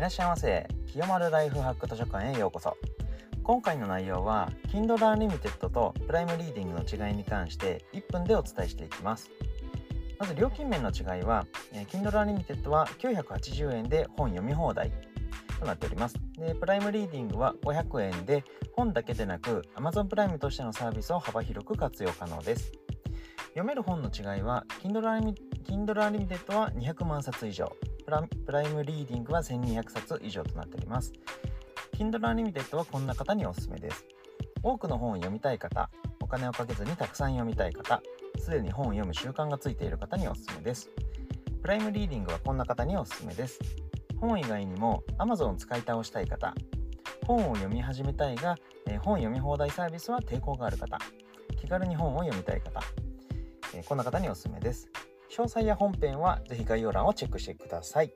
いらっしゃいませ。清丸ライフハック図書館へようこそ。今回の内容は Kindle Unlimited と Prime Readingの違いに関して1分でお伝えしていきます。まず料金面の違いは Kindle Unlimited は980円で本読み放題となっております。で Prime Readingは500円で本だけでなく Amazon プライムとしてのサービスを幅広く活用可能です。読める本の違いは Kindle Unlimited は200万冊以上。プライムリーディングは1200冊以上となっております。Kindle Unlimited はこんな方におすすめです。多くの本を読みたい方お金をかけずにたくさん読みたい方すでに本を読む習慣がついている方におすすめです。プライムリーディングはこんな方におすすめです。本以外にも Amazon を使い倒したい方本を読み始めたいが、え本読み放題サービスは抵抗がある方気軽に本を読みたい方、えこんな方におすすめです。詳細や本編はぜひ概要欄をチェックしてください。